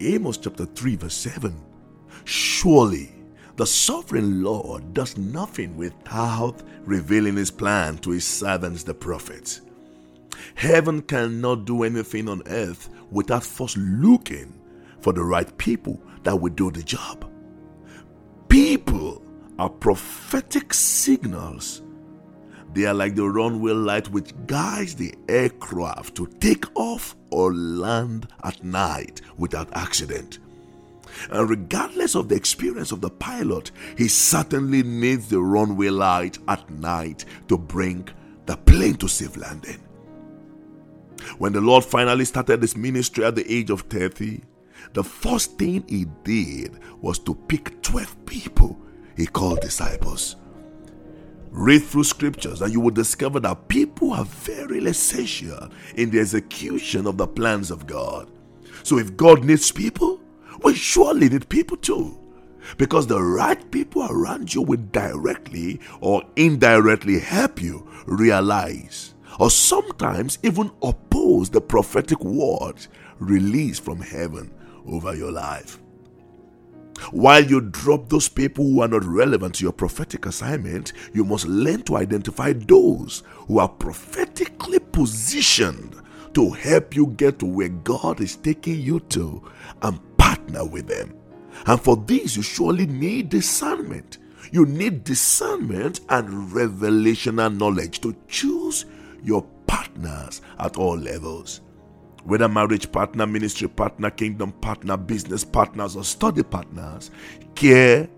Amos chapter 3, verse 7. Surely the sovereign Lord does nothing without revealing his plan to his servants, the prophets. Heaven cannot do anything on earth without first looking for the right people that will do the job. People are prophetic signals. They are like the runway light which guides the aircraft to take off or land at night without accident. And regardless of the experience of the pilot, he certainly needs the runway light at night to bring the plane to safe landing. When the Lord finally started his ministry at the age of 30, the first thing he did was to pick 12 people he called disciples. Read through scriptures and you will discover that people are very essential in the execution of the plans of God. So if God needs people, we surely need people too. Because the right people around you will directly or indirectly help you realize or sometimes even oppose the prophetic word released from heaven over your life. While you drop those people who are not relevant to your prophetic assignment, you must learn to identify those who are prophetically positioned to help you get to where God is taking you to and partner with them. And for this, you surely need discernment. You need discernment and revelational knowledge to choose your partners at all levels. Whether marriage partner, ministry partner, kingdom partner, business partners, or study partners, care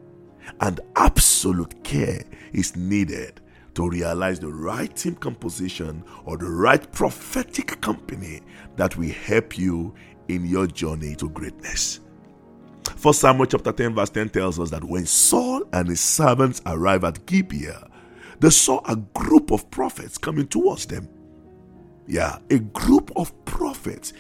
and absolute care is needed to realize the right team composition or the right prophetic company that will help you in your journey to greatness. First Samuel chapter 10, verse 10 tells us that when Saul and his servants arrived at Gibeah, they saw a group of prophets coming towards them. Yeah, a group of prophets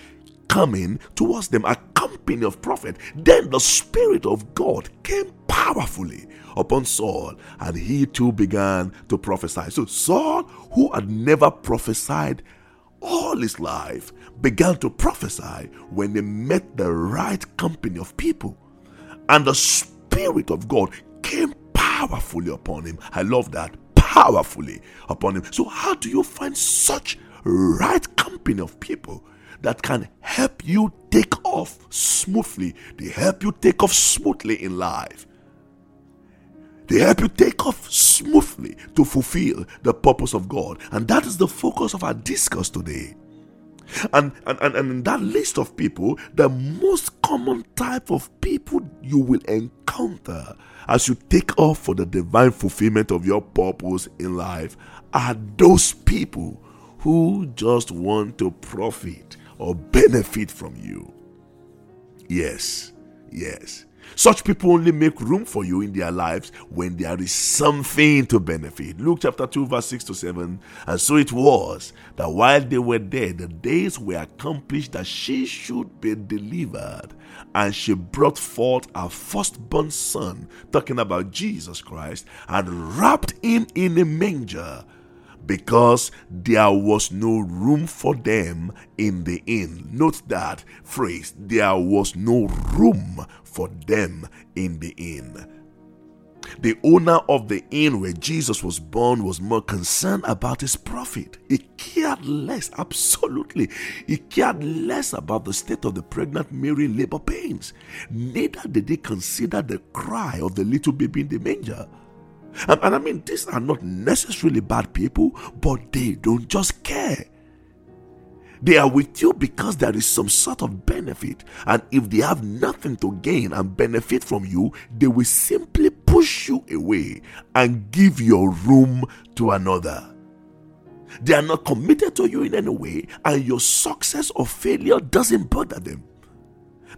coming towards them, a company of prophets. Then the Spirit of God came powerfully upon Saul, and he too began to prophesy. So Saul, who had never prophesied all his life, began to prophesy when they met the right company of people. And the Spirit of God came powerfully upon him. I love that. Powerfully upon him. So, how do you find such right company of people that can help you take off smoothly? They help you take off smoothly in life. They help you take off smoothly to fulfill the purpose of God. And that is the focus of our discourse today. And, and, and, and in that list of people, the most common type of people you will encounter as you take off for the divine fulfillment of your purpose in life are those people who just want to profit or benefit from you. Yes, yes. Such people only make room for you in their lives when there is something to benefit. Luke chapter 2, verse 6 to 7. And so it was that while they were there, the days were accomplished that she should be delivered. And she brought forth her firstborn son, talking about Jesus Christ, and wrapped him in a manger because there was no room for them in the inn. Note that phrase there was no room for them in the inn. The owner of the inn where Jesus was born was more concerned about his profit. He cared less, absolutely. He cared less about the state of the pregnant Mary labor pains. Neither did he consider the cry of the little baby in the manger. And, and I mean, these are not necessarily bad people, but they don't just care. They are with you because there is some sort of benefit. And if they have nothing to gain and benefit from you, they will simply push you away and give your room to another. They are not committed to you in any way, and your success or failure doesn't bother them.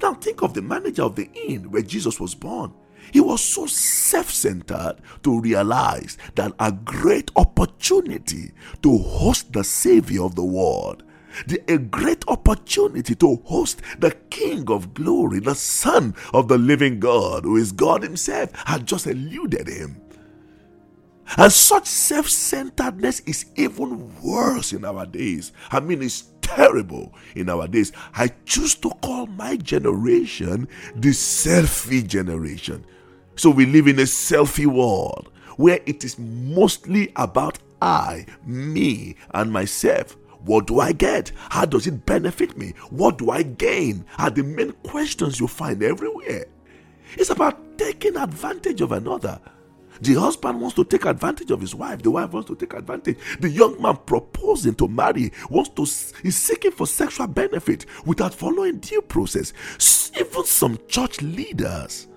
Now, think of the manager of the inn where Jesus was born. He was so self centered to realize that a great opportunity to host the Savior of the world, the, a great opportunity to host the King of glory, the Son of the living God, who is God Himself, had just eluded him. And such self centeredness is even worse in our days. I mean, it's terrible in our days. I choose to call my generation the selfie generation. So we live in a selfie world where it is mostly about I, me, and myself. What do I get? How does it benefit me? What do I gain? Are the main questions you find everywhere. It's about taking advantage of another. The husband wants to take advantage of his wife. The wife wants to take advantage. The young man proposing to marry wants to is seeking for sexual benefit without following due process. Even some church leaders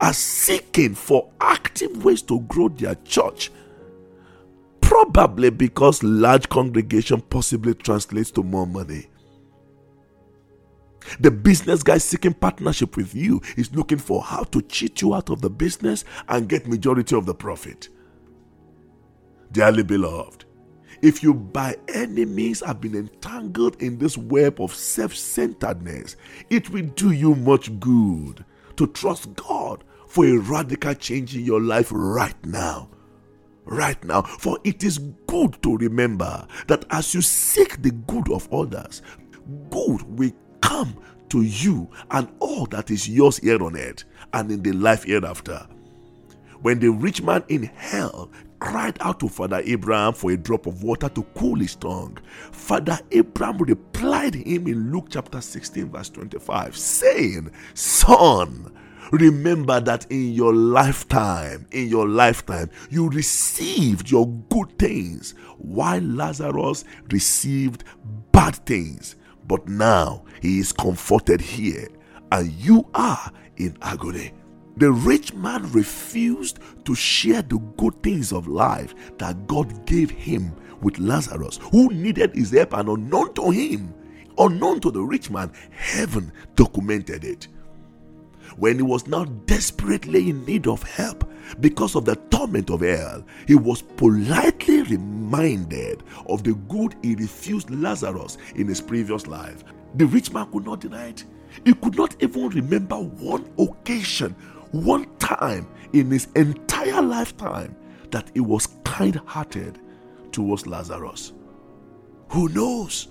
are seeking for active ways to grow their church. Probably because large congregation possibly translates to more money. The business guy seeking partnership with you is looking for how to cheat you out of the business and get majority of the profit. Dearly beloved, if you by any means have been entangled in this web of self centeredness, it will do you much good to trust God for a radical change in your life right now. Right now, for it is good to remember that as you seek the good of others, good will come to you and all that is yours here on earth and in the life hereafter. When the rich man in hell cried out to Father Abraham for a drop of water to cool his tongue, Father Abraham replied him in Luke chapter 16, verse 25, saying, Son, remember that in your lifetime, in your lifetime, you received your good things, while Lazarus received bad things. But now he is comforted here, and you are in agony. The rich man refused to share the good things of life that God gave him with Lazarus, who needed his help, and unknown to him, unknown to the rich man, heaven documented it when he was now desperately in need of help because of the torment of hell, he was politely reminded of the good he refused Lazarus in his previous life. The rich man could not deny it. He could not even remember one occasion, one time in his entire lifetime that he was kind hearted towards Lazarus. Who knows?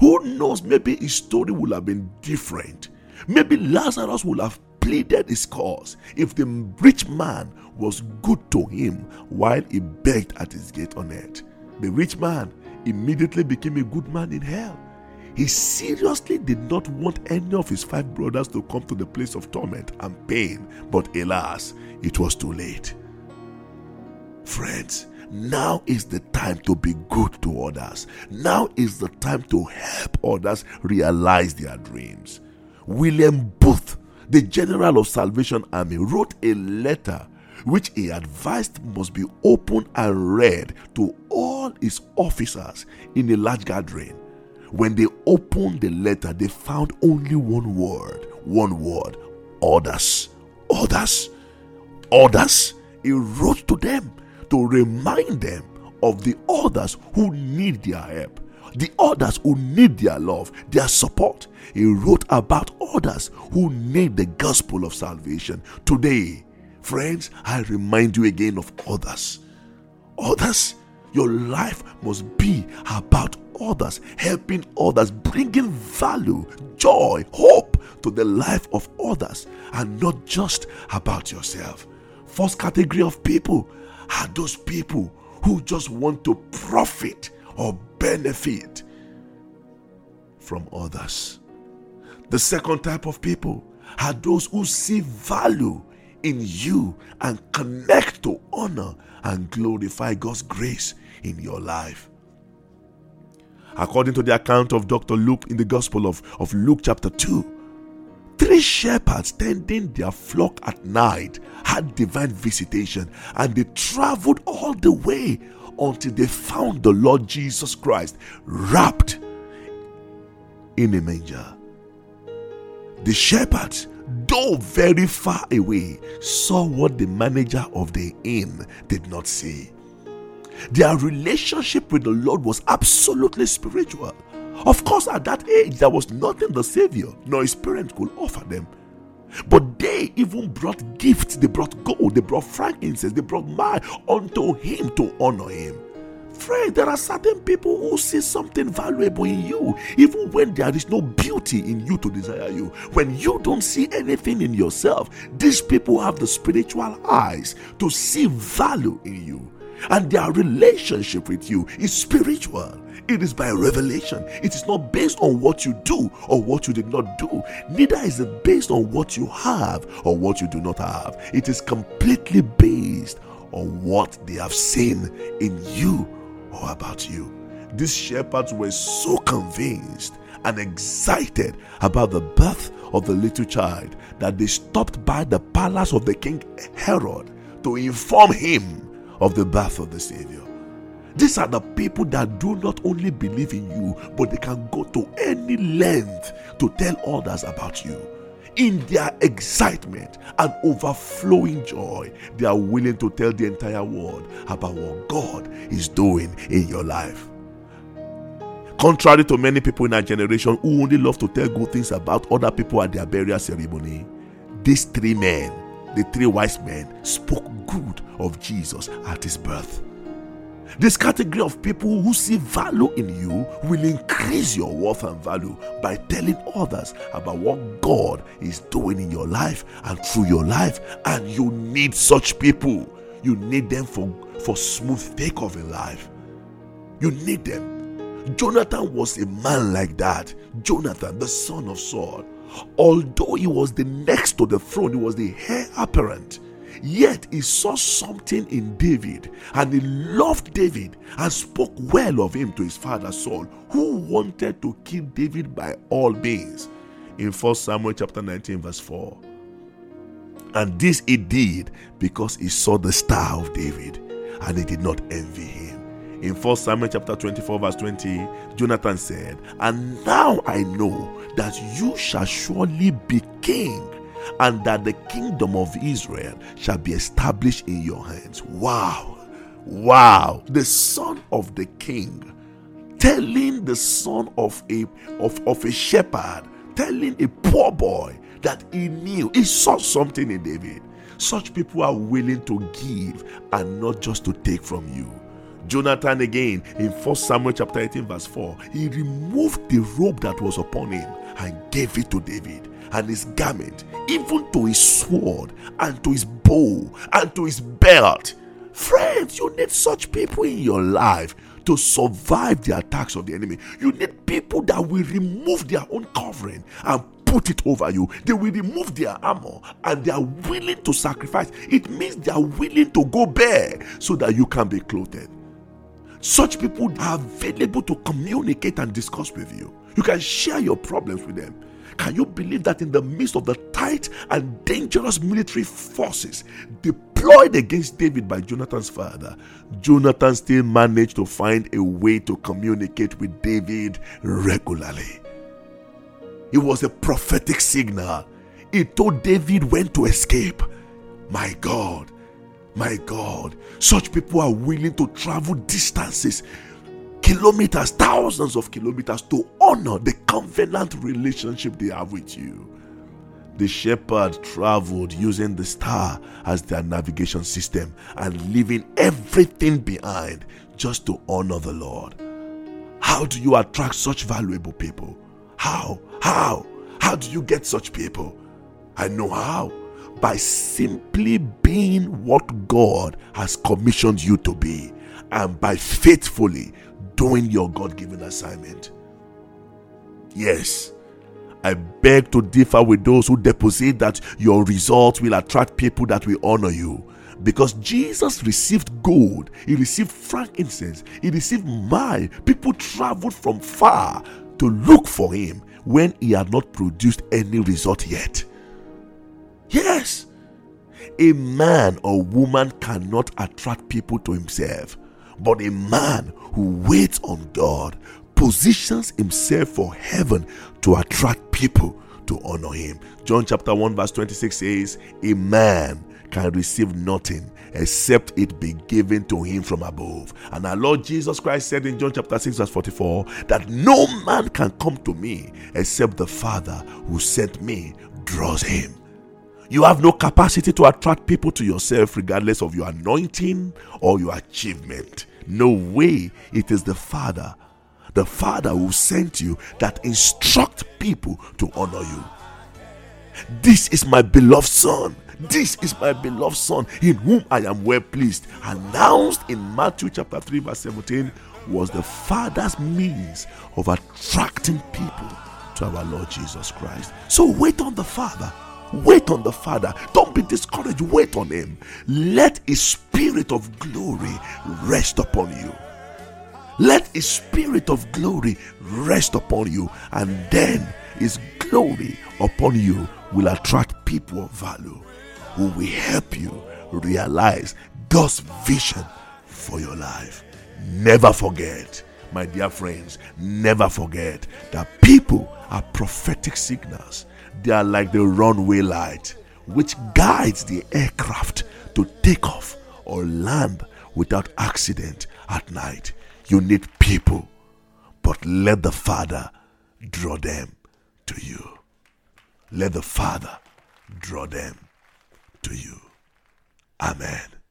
Who knows? Maybe his story would have been different. Maybe Lazarus would have pleaded his cause if the rich man was good to him while he begged at his gate on earth. The rich man immediately became a good man in hell. He seriously did not want any of his five brothers to come to the place of torment and pain, but alas, it was too late. Friends, now is the time to be good to others. Now is the time to help others realize their dreams. William Booth the general of Salvation Army wrote a letter which he advised must be opened and read to all his officers in a large gathering. When they opened the letter, they found only one word one word orders. Orders. Orders. He wrote to them to remind them of the others who need their help the others who need their love, their support. He wrote about others who need the gospel of salvation. Today, friends, I remind you again of others. Others, your life must be about others, helping others, bringing value, joy, hope to the life of others, and not just about yourself. First category of people are those people who just want to profit or benefit from others. The second type of people are those who see value in you and connect to honor and glorify God's grace in your life. According to the account of Dr. Luke in the Gospel of, of Luke, chapter 2, three shepherds tending their flock at night had divine visitation and they traveled all the way until they found the Lord Jesus Christ wrapped in a manger. The shepherds, though very far away, saw what the manager of the inn did not see. Their relationship with the Lord was absolutely spiritual. Of course, at that age, there was nothing the Savior nor his parents could offer them but they even brought gifts. They brought gold. They brought frankincense. They brought myrrh unto him to honor him. Friend, there are certain people who see something valuable in you, even when there is no beauty in you to desire you. When you don't see anything in yourself, these people have the spiritual eyes to see value in you. And their relationship with you is spiritual. It is by revelation. It is not based on what you do or what you did not do. Neither is it based on what you have or what you do not have. It is completely based on what they have seen in you or about you. These shepherds were so convinced and excited about the birth of the little child that they stopped by the palace of the king Herod to inform him of the birth of the Savior. These are the people that do not only believe in you, but they can go to any length to tell others about you. In their excitement and overflowing joy, they are willing to tell the entire world about what God is doing in your life. Contrary to many people in our generation who only love to tell good things about other people at their burial ceremony, these three men, the three wise men, spoke good of Jesus at his birth. This category of people who see value in you will increase your worth and value by telling others about what God is doing in your life and through your life. And you need such people. You need them for, for smooth takeoff in life. You need them. Jonathan was a man like that. Jonathan, the son of Saul. Although he was the next to the throne, he was the heir apparent Yet he saw something in David and he loved David and spoke well of him to his father Saul, who wanted to kill David by all means. In 1 Samuel chapter 19, verse 4. And this he did because he saw the star of David and he did not envy him. In 1 Samuel chapter 24, verse 20, Jonathan said, And now I know that you shall surely be king and that the kingdom of Israel shall be established in your hands. Wow. Wow. The son of the king telling the son of a of, of a shepherd, telling a poor boy that he knew he saw something in David. Such people are willing to give and not just to take from you. Jonathan again in 1 Samuel chapter 18, verse 4, he removed the robe that was upon him and gave it to David and his garment, even to his sword and to his bow and to his belt. Friends, you need such people in your life to survive the attacks of the enemy. You need people that will remove their own covering and put it over you. They will remove their armor and they are willing to sacrifice. It means they are willing to go bare so that you can be clothed. Such people are available to communicate and discuss with you. You can share your problems with them. Can you believe that in the midst of the tight and dangerous military forces deployed against David by Jonathan's father, Jonathan still managed to find a way to communicate with David regularly? It was a prophetic signal. It told David when to escape. My God, my God, such people are willing to travel distances kilometers, thousands of kilometers to honor the covenant relationship they have with you. The shepherd traveled using the star as their navigation system and leaving everything behind just to honor the Lord. How do you attract such valuable people? How? How? How do you get such people? I know how. By simply being what God has commissioned you to be and by faithfully doing your God given assignment. Yes, I beg to differ with those who deposit that your results will attract people that will honor you. Because Jesus received gold, he received frankincense, he received myrrh. People traveled from far to look for him when he had not produced any result yet. Yes, a man or woman cannot attract people to himself but a man who waits on God positions himself for heaven to attract people to honor him. John chapter 1, verse 26 says, A man can receive nothing except it be given to him from above. And our Lord Jesus Christ said in John chapter 6, verse 44, that no man can come to me except the Father who sent me draws him. You have no capacity to attract people to yourself, regardless of your anointing or your achievement. No way. It is the Father, the Father who sent you that instruct people to honor you. This is my beloved Son. This is my beloved Son, in whom I am well pleased. Announced in Matthew chapter 3, verse 17, was the Father's means of attracting people to our Lord Jesus Christ. So wait on the Father. Wait on the Father. Don't be discouraged. Wait on Him. Let His Spirit of glory rest upon you. Let His Spirit of glory rest upon you, and then His glory upon you will attract people of value who will help you realize God's vision for your life. Never forget, my dear friends, never forget that people are prophetic signals. They are like the runway light which guides the aircraft to take off or land without accident at night. You need people, but let the Father draw them to you. Let the Father draw them to you. Amen.